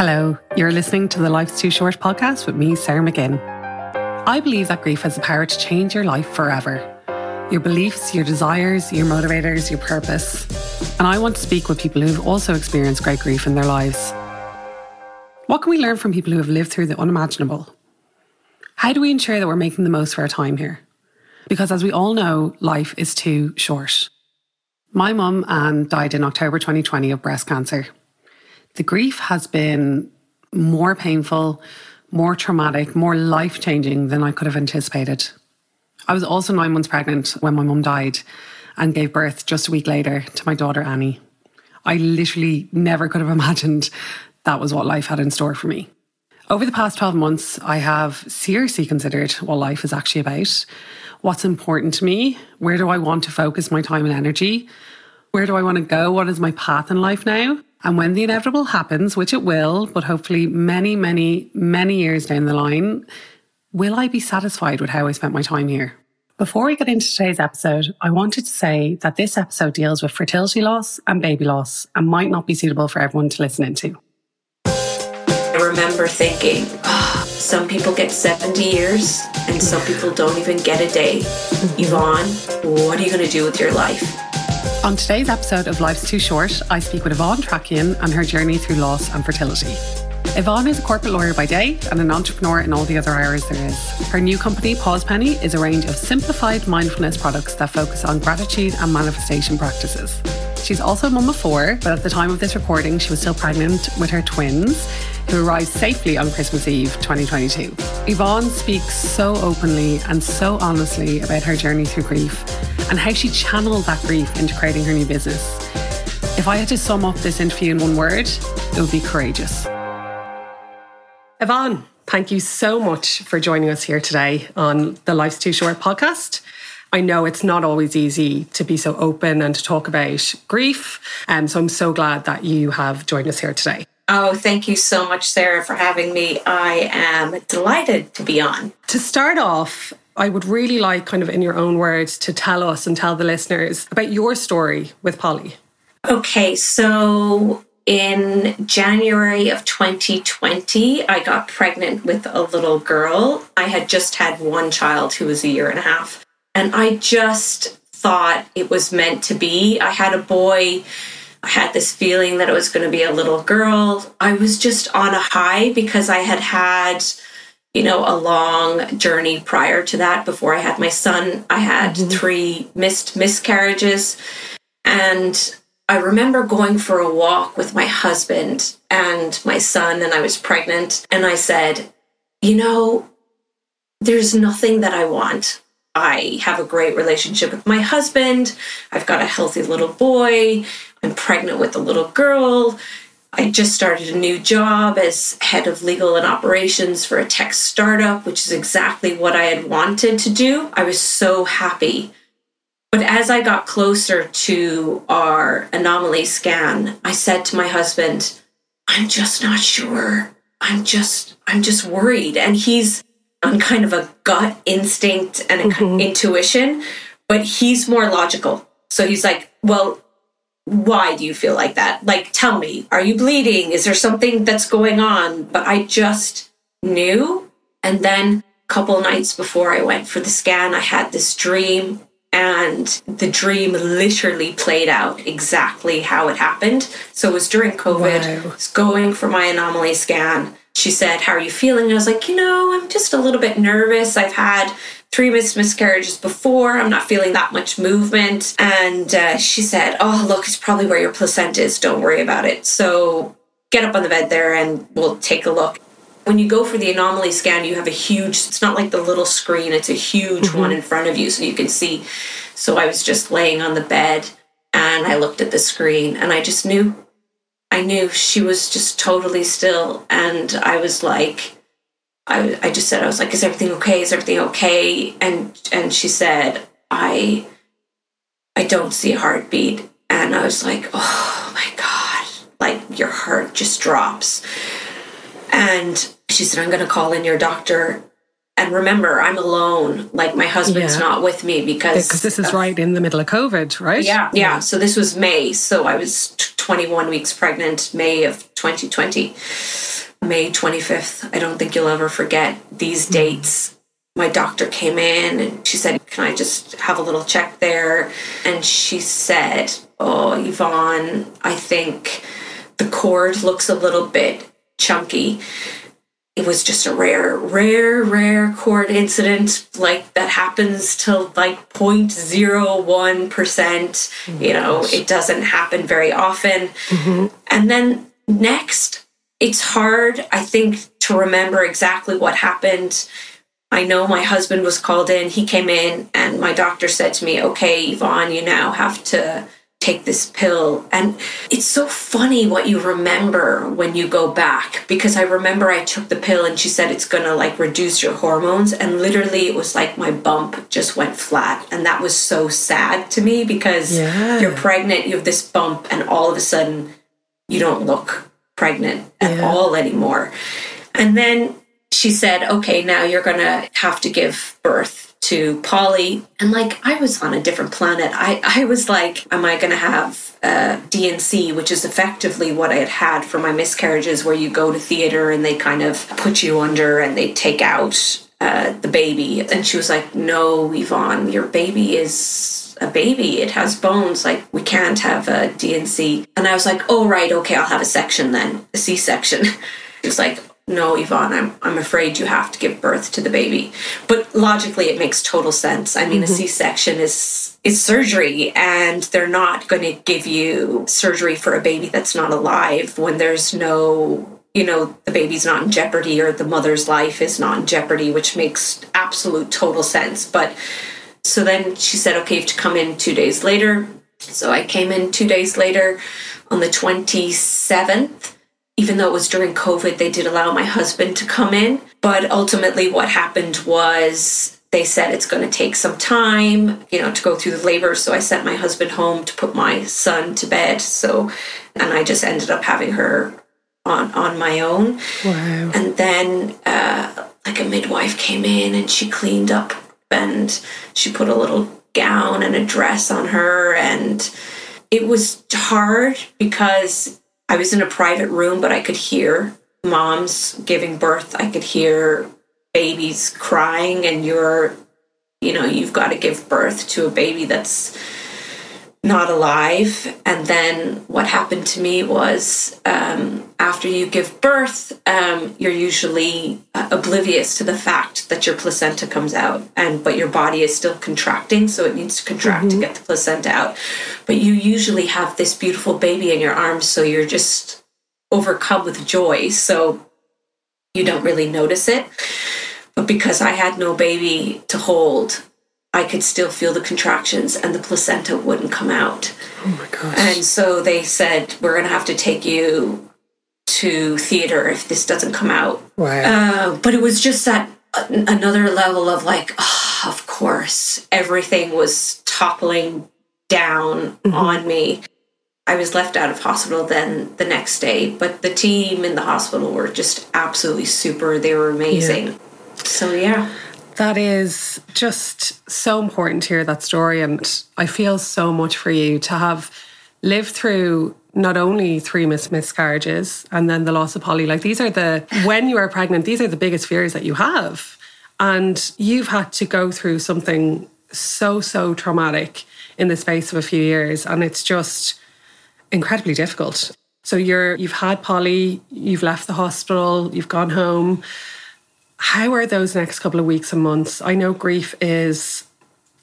Hello, you're listening to the Life's Too Short podcast with me, Sarah McGinn. I believe that grief has the power to change your life forever. Your beliefs, your desires, your motivators, your purpose. And I want to speak with people who've also experienced great grief in their lives. What can we learn from people who have lived through the unimaginable? How do we ensure that we're making the most of our time here? Because as we all know, life is too short. My mum Anne died in October 2020 of breast cancer. The grief has been more painful, more traumatic, more life changing than I could have anticipated. I was also nine months pregnant when my mum died and gave birth just a week later to my daughter Annie. I literally never could have imagined that was what life had in store for me. Over the past 12 months, I have seriously considered what life is actually about. What's important to me? Where do I want to focus my time and energy? Where do I want to go? What is my path in life now? And when the inevitable happens, which it will, but hopefully many, many, many years down the line, will I be satisfied with how I spent my time here? Before we get into today's episode, I wanted to say that this episode deals with fertility loss and baby loss and might not be suitable for everyone to listen into. I remember thinking, oh, some people get 70 years and some people don't even get a day. Yvonne, what are you going to do with your life? On today's episode of Life's Too Short, I speak with Yvonne Tchrakian and her journey through loss and fertility. Yvonne is a corporate lawyer by day and an entrepreneur in all the other hours there is. Her new company, Pause Penny, is a range of simplified mindfulness products that focus on gratitude and manifestation practices. She's also a mum of four, but at the time of this recording, she was still pregnant with her twins, who arrived safely on Christmas Eve 2022. Yvonne speaks so openly and so honestly about her journey through grief and how she channeled that grief into creating her new business. If I had to sum up this interview in one word, it would be courageous. Yvonne, thank you so much for joining us here today on the Life's Too Short podcast. I know it's not always easy to be so open and to talk about grief. And um, so I'm so glad that you have joined us here today. Oh, thank you so much, Sarah, for having me. I am delighted to be on. To start off, I would really like, kind of in your own words, to tell us and tell the listeners about your story with Polly. Okay, so in January of 2020, I got pregnant with a little girl. I had just had one child who was a year and a half. And I just thought it was meant to be. I had a boy. I had this feeling that it was going to be a little girl. I was just on a high because I had had, you know, a long journey prior to that. Before I had my son, I had mm-hmm. three missed miscarriages. And I remember going for a walk with my husband and my son, and I was pregnant. And I said, you know, there's nothing that I want I have a great relationship with my husband. I've got a healthy little boy. I'm pregnant with a little girl. I just started a new job as head of legal and operations for a tech startup, which is exactly what I had wanted to do. I was so happy. But as I got closer to our anomaly scan, I said to my husband, I'm just not sure. I'm just I'm just worried. And he's on kind of a gut instinct and mm-hmm. intuition, but he's more logical. So he's like, well, why do you feel like that? Like, tell me, are you bleeding? Is there something that's going on? But I just knew. And then a couple nights before I went for the scan, I had this dream. And the dream literally played out exactly how it happened. So it was during COVID. Wow. I was going for my anomaly scan she said, How are you feeling? And I was like, You know, I'm just a little bit nervous. I've had three missed miscarriages before. I'm not feeling that much movement. And uh, she said, Oh, look, it's probably where your placenta is. Don't worry about it. So get up on the bed there and we'll take a look. When you go for the anomaly scan, you have a huge, it's not like the little screen, it's a huge mm-hmm. one in front of you so you can see. So I was just laying on the bed and I looked at the screen and I just knew I knew she was just totally still. And I was like, I, I just said, I was like, is everything okay? Is everything okay? And, and she said, I, I don't see a heartbeat. And I was like, oh my God, like your heart just drops. And she said, I'm going to call in your doctor And remember, I'm alone. Like my husband's Yeah. not with me because Because this is right in the middle of COVID, right? yeah, yeah. So this was May. So I was t- 21 weeks pregnant, May of 2020. May 25th. I don't think you'll ever forget these mm. dates. My doctor came in and she said, Can I just have a little check there? And she said, Oh, Yvonne, I think the cord looks a little bit chunky. It was just a rare, rare, rare cord incident. Like that happens to like 0.01%. You oh know, it doesn't happen very often. Mm-hmm. And then next, it's hard, I think, to remember exactly what happened. I know my husband was called in. He came in, and my doctor said to me, Okay, Yvonne, you now have to take this pill. And it's so funny what you remember when you go back because I remember I took the pill and she said it's going to like reduce your hormones. And literally, it was like my bump just went flat. And that was so sad to me because Yeah. you're pregnant, you have this bump, and all of a sudden, you don't look pregnant at Yeah. all anymore. And then she said, okay, now you're going to have to give birth to Polly. And like, I was on a different planet. I, I was like, am I going to have uh, D&C, which is effectively what I had had for my miscarriages, where you go to theater and they kind of put you under and they take out uh, the baby. And she was like, no, Yvonne, your baby is a baby. It has bones. Like, we can't have a D&C. And I was like, oh, right, okay, I'll have a section then, a C section. She was like, no, Yvonne, I'm, I'm afraid you have to give birth to the baby. But logically, it makes total sense. I mean, a C section is, is surgery, and they're not going to give you surgery for a baby that's not alive when there's no you know, the baby's not in jeopardy or the mother's life is not in jeopardy, which makes absolute total sense. But so then she said, okay, you have to come in two days later. So I came in two days later on the 27th. Even though it was during COVID, they did allow my husband to come in. But ultimately, what happened was they said it's going to take some time, you know, to go through the labor. So I sent my husband home to put my son to bed. So, and I just ended up having her on on my own. Wow. And then, uh, like a midwife came in and she cleaned up and she put a little gown and a dress on her. And it was hard because I was in a private room, but I could hear moms giving birth. I could hear babies crying, and you're, you know, you've got to give birth to a baby that's not alive. And then what happened to me was um, after you give birth, um, you're usually uh, oblivious to the fact that your placenta comes out, and but your body is still contracting, so it needs to contract to get the placenta out. But you usually have this beautiful baby in your arms, so you're just overcome with joy. So you don't really notice it. But because I had no baby to hold, I could still feel the contractions and the placenta wouldn't come out. Oh my gosh. And so they said, We're going to have to take you to theater if this doesn't come out. wow. Uh, but it was just that uh, another level of like, ah, of course, everything was toppling down on me. I was left out of hospital then the next day, but the team in the hospital were just absolutely super. They were amazing. So, yeah. That is just so important to hear that story. And I feel so much for you to have lived through not only three mis- miscarriages and then the loss of Polly. Like these are the, when you are pregnant, these are the biggest fears that you have. And you've had to go through something so, so traumatic in the space of a few years. And it's just incredibly difficult. So you're, you've had Polly, you've left the hospital, you've gone home how are those next couple of weeks and months? I know grief is,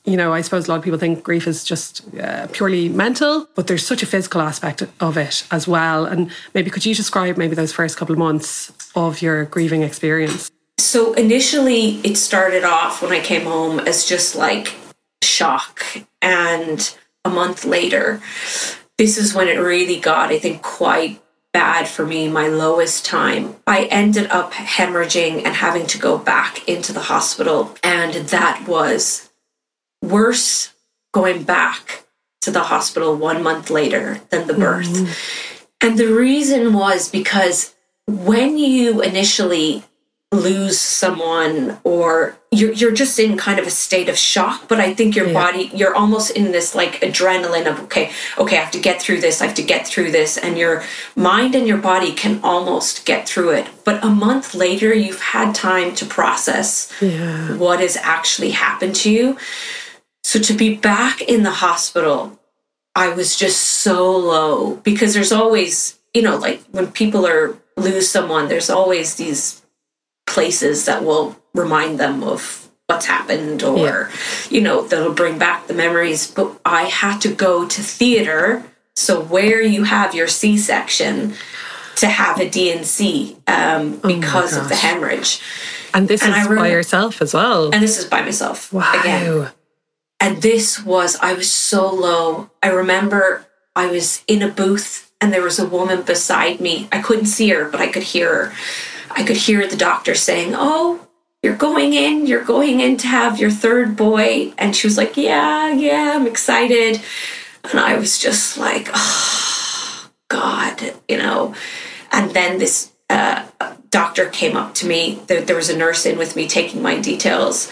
you know, I suppose a lot of people think grief is just uh, purely mental, but there's such a physical aspect of it as well. And maybe could you describe maybe those first couple of months of your grieving experience? So initially, it started off when I came home as just like shock. And a month later, this is when it really got, I think, quite bad for me, my lowest time. I ended up hemorrhaging and having to go back into the hospital. And that was worse going back to the hospital one month later than the birth. Mm-hmm. And the reason was because when you initially lose someone or you're, you're just in kind of a state of shock but i think your Yeah. body you're almost in this like adrenaline of okay okay i have to get through this i have to get through this and your mind and your body can almost get through it but a month later you've had time to process Yeah. what has actually happened to you so to be back in the hospital i was just so low because there's always you know like when people are lose someone there's always these places that will remind them of what's happened or Yeah. you know that'll bring back the memories. But i had to go to theater so where you have your c-section to have a dnc um, because of the hemorrhage. And this And is by yourself as well. and this is by myself wow. again. And this was i was so low. I remember i was in a booth and there was a woman beside me. I couldn't see her but i could hear her i could hear the doctor saying oh you're going in you're going in to have your third boy. And she was like yeah yeah i'm excited. And i was just like oh god you know? And then this uh, doctor came up to me. There, there was a nurse in with me taking my details.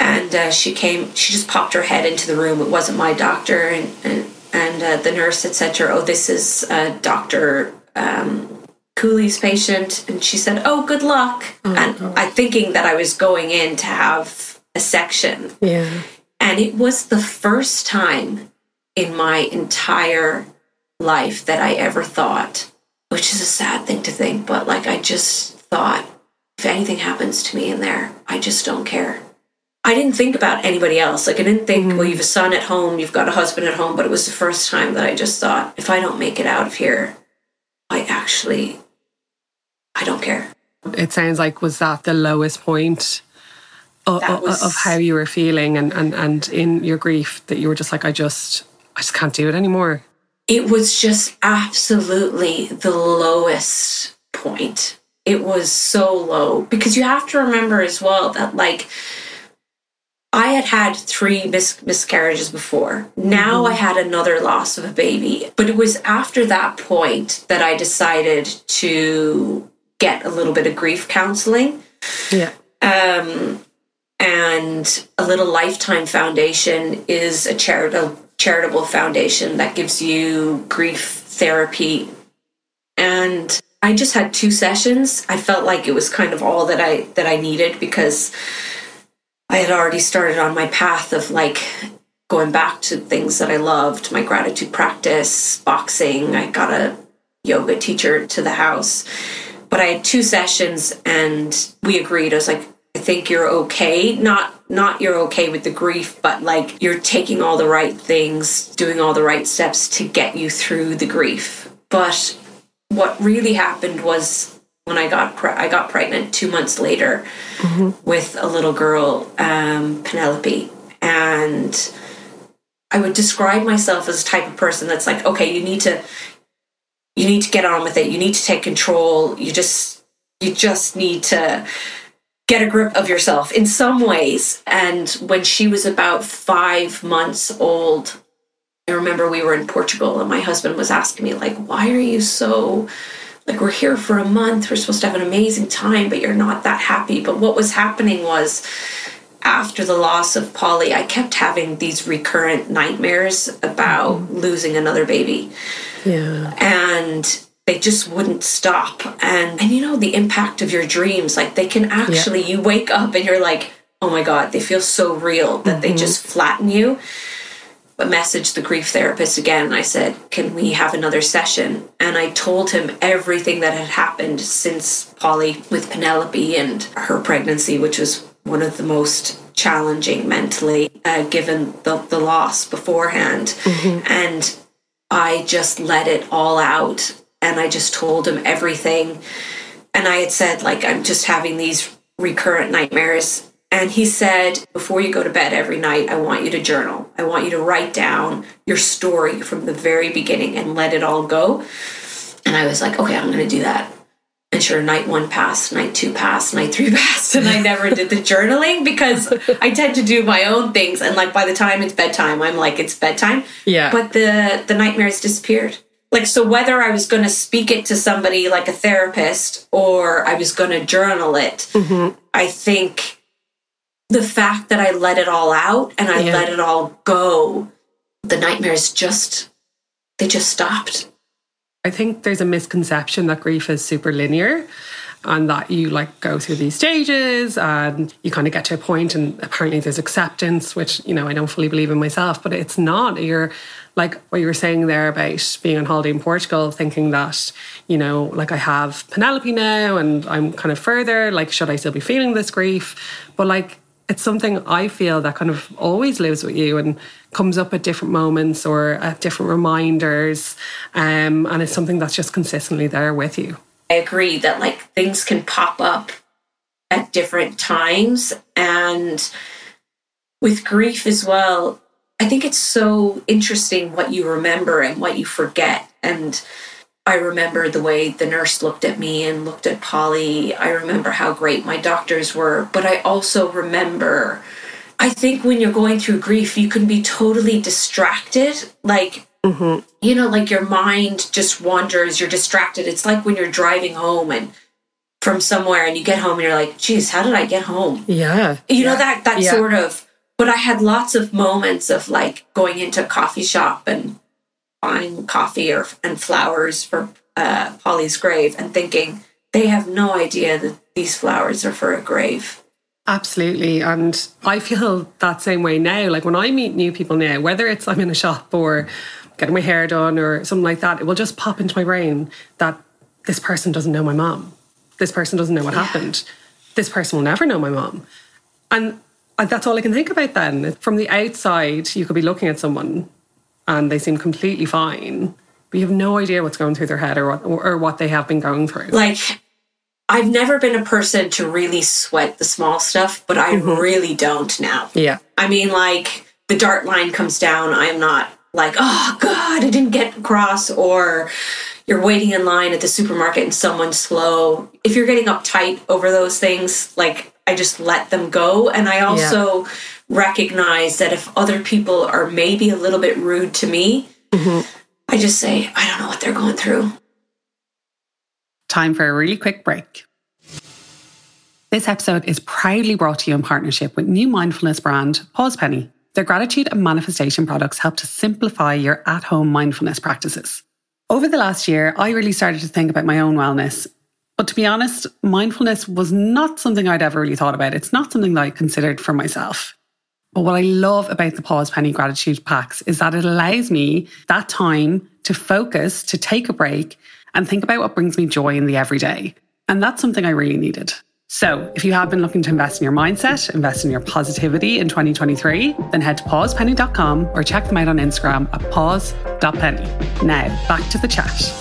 And uh, she came she just popped her head into the room. It wasn't my doctor. And and, and uh, the nurse had said to her oh this is uh, dr um, cooley's patient and she said oh good luck oh, and i thinking that i was going in to have a section Yeah. and it was the first time in my entire life that I ever thought, which is a sad thing to think, but like I just thought, if anything happens to me in there, I just don't care. I didn't think about anybody else. Like I didn't think, mm-hmm. well, you've a son at home, you've got a husband at home, but it was the first time that I just thought, if I don't make it out of here, I actually, I don't care. It sounds like was that the lowest point uh, uh, uh, of, was- of how you were feeling and, and, and in your grief that you were just like, I just, I just can't do it anymore. it was just absolutely the lowest point. It was so low because you have to remember as well that like I had had three mis- miscarriages before. Now mm-hmm. I had another loss of a baby. But it was after that point that I decided to get a little bit of grief counseling. Yeah. um, and a little lifetime foundation is a charitable charitable foundation that gives you grief therapy. And i just had two sessions. I felt like it was kind of all that i that i needed because i had already started on my path of like going back to things that i loved my gratitude practice boxing. I got a yoga teacher to the house but I had two sessions and we agreed. I was like, I think you're okay. Not not you're okay with the grief, but like you're taking all the right things, doing all the right steps to get you through the grief. But what really happened was when I got pre- I got pregnant two months later with a little girl, um, Penelope, and I would describe myself as a type of person that's like, okay, you need to you need to get on with it. You need to take control. You just you just need to get a grip of yourself in some ways. And when she was about five months old, I remember we were in Portugal and my husband was asking me, like, why are you so like we're here for a month, we're supposed to have an amazing time, but you're not that happy. But what was happening was after the loss of Polly, I kept having these recurrent nightmares about mm-hmm. losing another baby Yeah. and they just wouldn't stop and and you know the impact of your dreams like they can actually you wake up and you're like oh my god they feel so real that they just flatten you I messaged the grief therapist again I said, Can we have another session? And I told him everything that had happened since Polly with Penelope and her pregnancy, which was one of the most challenging mentally, uh, given the, the loss beforehand. And I just let it all out and I just told him everything. And I had said, like, I'm just having these recurrent nightmares. And he said, before you go to bed every night, I want you to journal. I want you to write down your story from the very beginning and let it all go. And I was like, okay, I'm going to do that. And sure, night one passed, night two passed, night three passed, and I never did the journaling because I tend to do my own things. And like by the time it's bedtime, I'm like, it's bedtime. Yeah. But the the nightmares disappeared. Like, so whether I was going to speak it to somebody like a therapist or I was going to journal it, Mm-hmm. I think the fact that I let it all out and I Yeah. let it all go, the nightmares just, they just stopped. I think there's a misconception that grief is super linear and that you like go through these stages and you kind of get to a point and apparently there's acceptance, which, you know, I don't fully believe in myself, but it's not. You're like what you were saying there about being on holiday in Portugal, thinking that, you know, like I have Penelope now and I'm kind of further, like, should I still be feeling this grief? But like, it's something I feel that kind of always lives with you and comes up at different moments or at different reminders. Um, and it's something that's just consistently there with you. I agree that like things can pop up at different times. And with grief as well, I think it's so interesting what you remember and what you forget. And I remember the way the nurse looked at me and looked at Polly. I remember how great my doctors were. But I also remember, I think when you're going through grief, you can be totally distracted. Like, mm-hmm. you know, like your mind just wanders, you're distracted. It's like when you're driving home and from somewhere and you get home and you're like, geez, how did I get home? Yeah. You know, that that Yeah. sort of but I had lots of moments of like going into a coffee shop and buying coffee or and flowers for uh, Polly's grave and thinking they have no idea that these flowers are for a grave. Absolutely. And I feel that same way now. Like when I meet new people now, whether it's I'm in a shop or getting my hair done or something like that, it will just pop into my brain that this person doesn't know my mom. This person doesn't know what happened. This person will never know my mom. And that's all I can think about then. From the outside, you could be looking at someone and they seem completely fine, but you have no idea what's going through their head or what, or what they have been going through. Like I've never been a person to really sweat the small stuff, but I mm-hmm. really don't now. yeah. I mean, like the dart line comes down. I'm not like, oh God, I didn't get across, or you're waiting in line at the supermarket and someone's slow. If you're getting uptight over those things, like I just let them go. And I also recognize that if other people are maybe a little bit rude to me, mm-hmm. I just say, I don't know what they're going through. Time for a really quick break. This episode is proudly brought to you in partnership with new mindfulness brand Pause Penny. Their gratitude and manifestation products help to simplify your at home mindfulness practices. Over the last year, I really started to think about my own wellness. But to be honest, mindfulness was not something I'd ever really thought about. It's not something that I considered for myself. But what I love about the Pause Penny Gratitude Packs is that it allows me that time to focus, to take a break, and think about what brings me joy in the everyday. And that's something I really needed. So, if you have been looking to invest in your mindset, invest in your positivity in 2023, then head to pausepenny.com or check them out on Instagram at pause.penny. Now, back to the chat.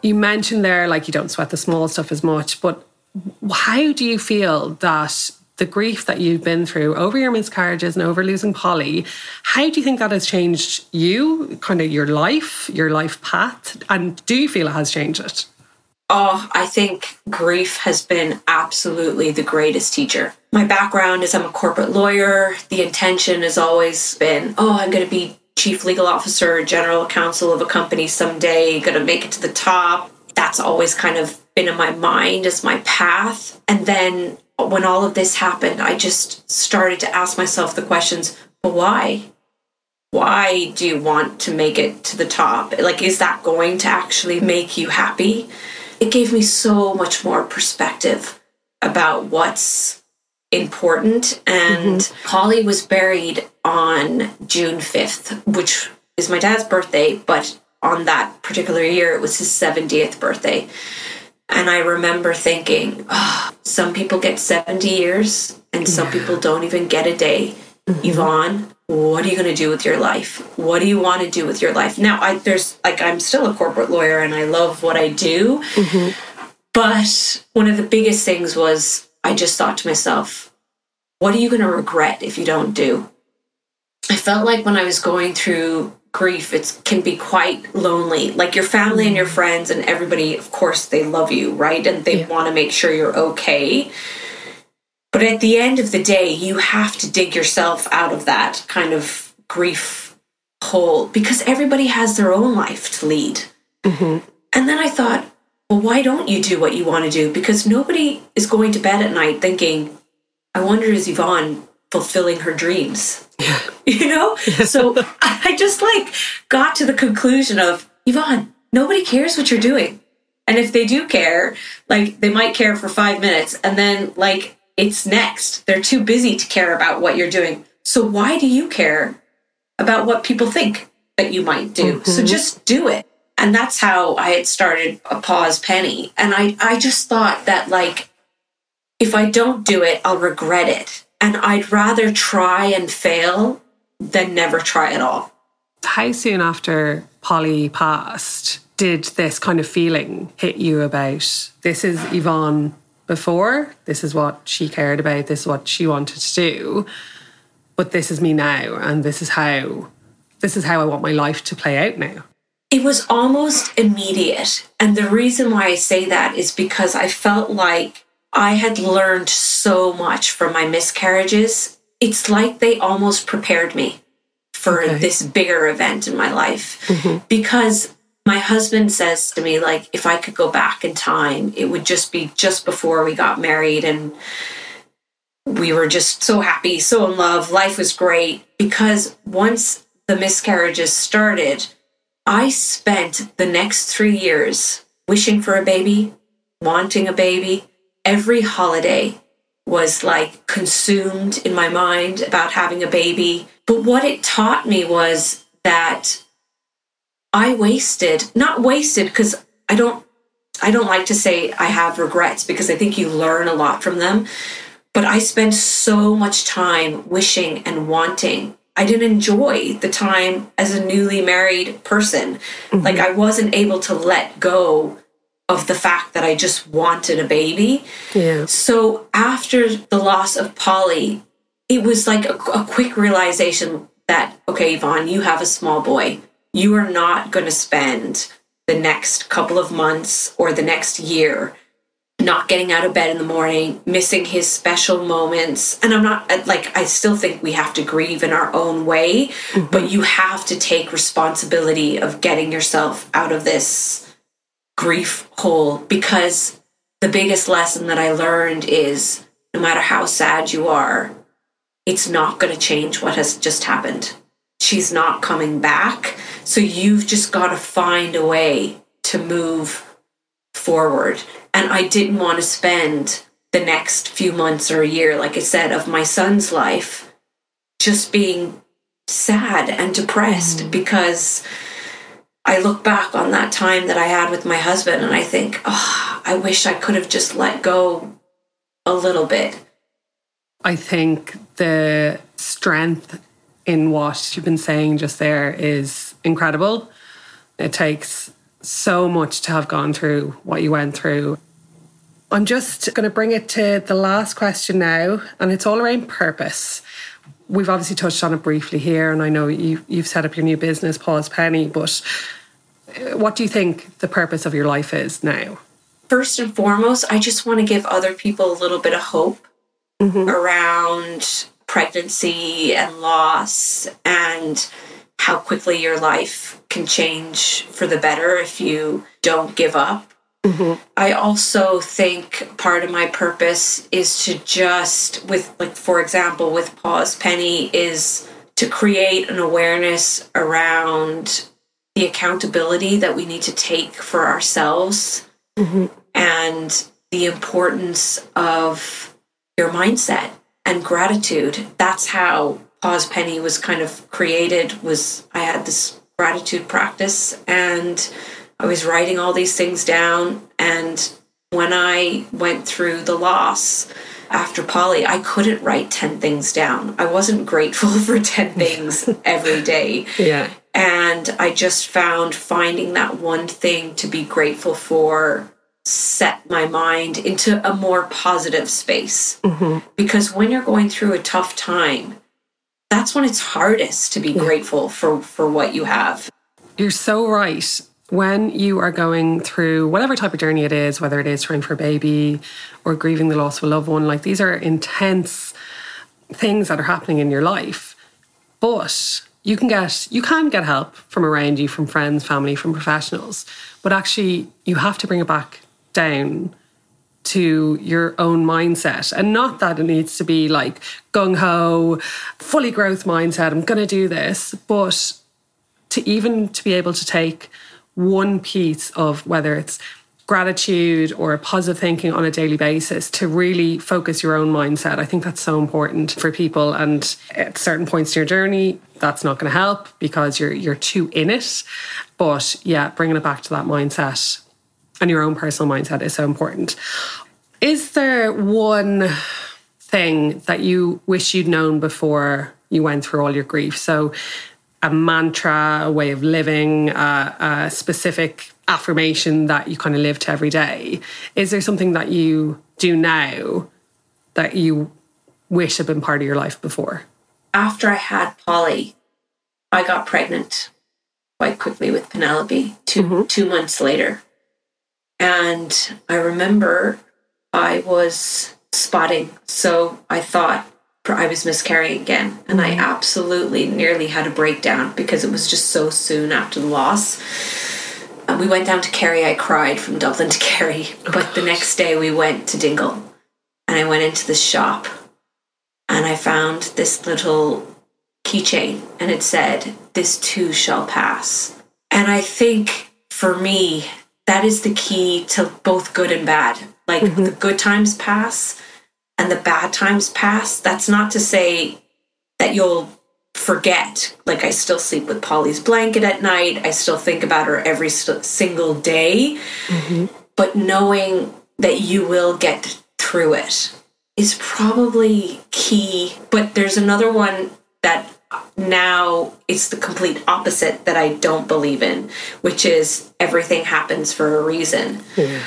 You mentioned there, like, you don't sweat the small stuff as much, but how do you feel that the grief that you've been through over your miscarriages and over losing Polly, how do you think that has changed you, kind of your life, your life path? And do you feel it has changed it? Oh, I think grief has been absolutely the greatest teacher. My background is I'm a corporate lawyer. The intention has always been, oh, I'm going to be chief legal officer, general counsel of a company someday, going to make it to the top. That's always kind of been in my mind as my path. And then when all of this happened, I just started to ask myself the questions, but why? Why do you want to make it to the top? Like, is that going to actually make you happy? It gave me so much more perspective about what's important. And mm-hmm. Polly was buried on June 5th, which is my dad's birthday, but on that particular year, it was his 70th birthday. And I remember thinking, oh, some people get 70 years and some people don't even get a day. Mm-hmm. Yvonne, what are you going to do with your life? What do you want to do with your life? Now, I there's like I'm still a corporate lawyer and I love what I do. Mm-hmm. But one of the biggest things was I just thought to myself, what are you going to regret if you don't do? I felt like when I was going through grief, it can be quite lonely. Like your family and your friends and everybody, of course, they love you, right? And they Yeah. want to make sure you're okay. But at the end of the day, you have to dig yourself out of that kind of grief hole because everybody has their own life to lead. Mm-hmm. And then I thought, well, why don't you do what you want to do? Because nobody is going to bed at night thinking, I wonder is Yvonne fulfilling her dreams? Yeah. You know? so I just like got to the conclusion of, Yvonne, nobody cares what you're doing. And if they do care, like they might care for five minutes and then like it's next. They're too busy to care about what you're doing. So why do you care about what people think that you might do? So Mhm. just do it. And that's how I had started a pause penny. And I, I just thought that like if I don't do it, I'll regret it. And I'd rather try and fail than never try at all. How soon after Polly passed did this kind of feeling hit you about this is Yvonne before, this is what she cared about, this is what she wanted to do, but this is me now, and this is how this is how I want my life to play out now. It was almost immediate. And the reason why I say that is because I felt like I had learned so much from my miscarriages. It's like they almost prepared me for Okay. this bigger event in my life. Mhm. Because my husband says to me, like, if I could go back in time, it would just be just before we got married and we were just so happy, so in love. Life was great. Because once the miscarriages started, I spent the next three years wishing for a baby, wanting a baby. Every holiday was like consumed in my mind about having a baby. But what it taught me was that I wasted, not wasted because I don't I don't like to say I have regrets because I think you learn a lot from them. But I spent so much time wishing and wanting. I didn't enjoy the time as a newly married person. Mm-hmm. Like I wasn't able to let go of the fact that I just wanted a baby. Yeah. So after the loss of Polly, it was like a, a quick realization that, okay, Yvonne, you have a small boy. You are not going to spend the next couple of months or the next year not getting out of bed in the morning, missing his special moments. And I'm not uh, like, I still think we have to grieve in our own way, mm-hmm. but you have to take responsibility of getting yourself out of this grief hole because the biggest lesson that I learned is no matter how sad you are, it's not going to change what has just happened. She's not coming back. So you've just got to find a way to move forward. And I didn't want to spend the next few months or a year, like I said, of my son's life just being sad and depressed mm. because I look back on that time that I had with my husband and I think, oh, I wish I could have just let go a little bit. I think the strength in what you've been saying just there is incredible. It takes so much to have gone through what you went through. I'm just going to bring it to the last question now, and it's all around purpose. We've obviously touched on it briefly here, and I know you, you've set up your new business, Pause Penny, but uh, what do you think the purpose of your life is now? First and foremost, I just want to give other people a little bit of hope around pregnancy and loss and how quickly your life can change for the better if you don't give up. Mm-hmm. I also think part of my purpose is to just, with, like, for example, with Pause Penny, is to create an awareness around the accountability that we need to take for ourselves mm-hmm. and the importance of your mindset and gratitude. That's how Pause Penny was kind of created was I had this gratitude practice and I was writing all these things down and when I went through the loss after Polly, I couldn't write 10 things down. I wasn't grateful for 10 things every day. Yeah. And I just found finding that one thing to be grateful for set my mind into a more positive space. Mm-hmm. Because when you're going through a tough time, that's when it's hardest to be grateful for, for what you have. You're so right. When you are going through whatever type of journey it is, whether it is trying for a baby or grieving the loss of a loved one, like these are intense things that are happening in your life. But you can get you can get help from around you from friends family from professionals but actually you have to bring it back down to your own mindset and not that it needs to be like gung-ho fully growth mindset i'm going to do this but to even to be able to take one piece of whether it's gratitude or positive thinking on a daily basis to really focus your own mindset. I think that's so important for people. And at certain points in your journey, that's not going to help because you're you're too in it. But yeah, bringing it back to that mindset and your own personal mindset is so important. Is there one thing that you wish you'd known before you went through all your grief? So a mantra, a way of living, a, a specific affirmation that you kind of live to every day. Is there something that you do now that you wish had been part of your life before? After I had Polly, I got pregnant quite quickly with Penelope 2 mm-hmm. two months later. And I remember I was spotting. So I thought I was miscarrying again. And I absolutely nearly had a breakdown because it was just so soon after the loss. And we went down to Kerry. I cried from Dublin to Kerry. Oh, but the next day we went to Dingle. And I went into the shop and I found this little keychain and it said, This too shall pass. And I think for me, that is the key to both good and bad. Like mm-hmm. the good times pass and the bad times pass. That's not to say that you'll forget. Like I still sleep with Polly's blanket at night. I still think about her every st- single day. Mm-hmm. But knowing that you will get through it is probably key. But there's another one that now it's the complete opposite that I don't believe in, which is everything happens for a reason. Yeah.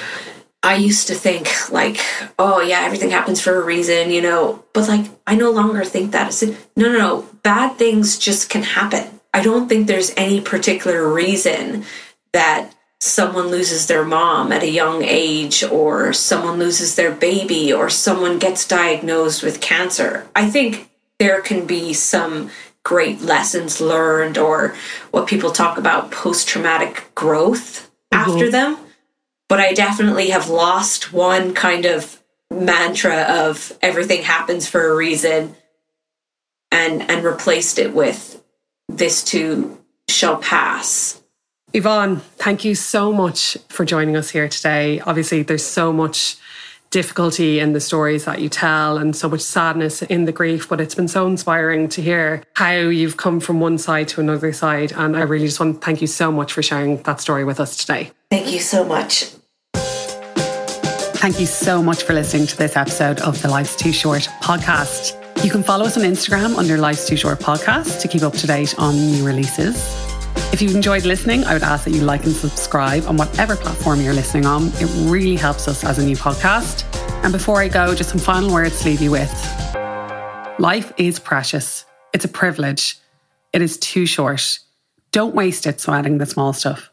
I used to think like, oh yeah, everything happens for a reason, you know. But like, I no longer think that. I said, no, no, no. Bad things just can happen. I don't think there's any particular reason that someone loses their mom at a young age, or someone loses their baby, or someone gets diagnosed with cancer. I think there can be some great lessons learned, or what people talk about post traumatic growth mm-hmm. after them but I definitely have lost one kind of mantra of everything happens for a reason and and replaced it with this too shall pass. Yvonne, thank you so much for joining us here today. Obviously, there's so much difficulty in the stories that you tell and so much sadness in the grief, but it's been so inspiring to hear how you've come from one side to another side. And I really just want to thank you so much for sharing that story with us today. Thank you so much. Thank you so much for listening to this episode of the Life's Too Short podcast. You can follow us on Instagram under Life's Too Short podcast to keep up to date on new releases. If you've enjoyed listening, I would ask that you like and subscribe on whatever platform you're listening on. It really helps us as a new podcast. And before I go, just some final words to leave you with. Life is precious. It's a privilege. It is too short. Don't waste it sweating the small stuff.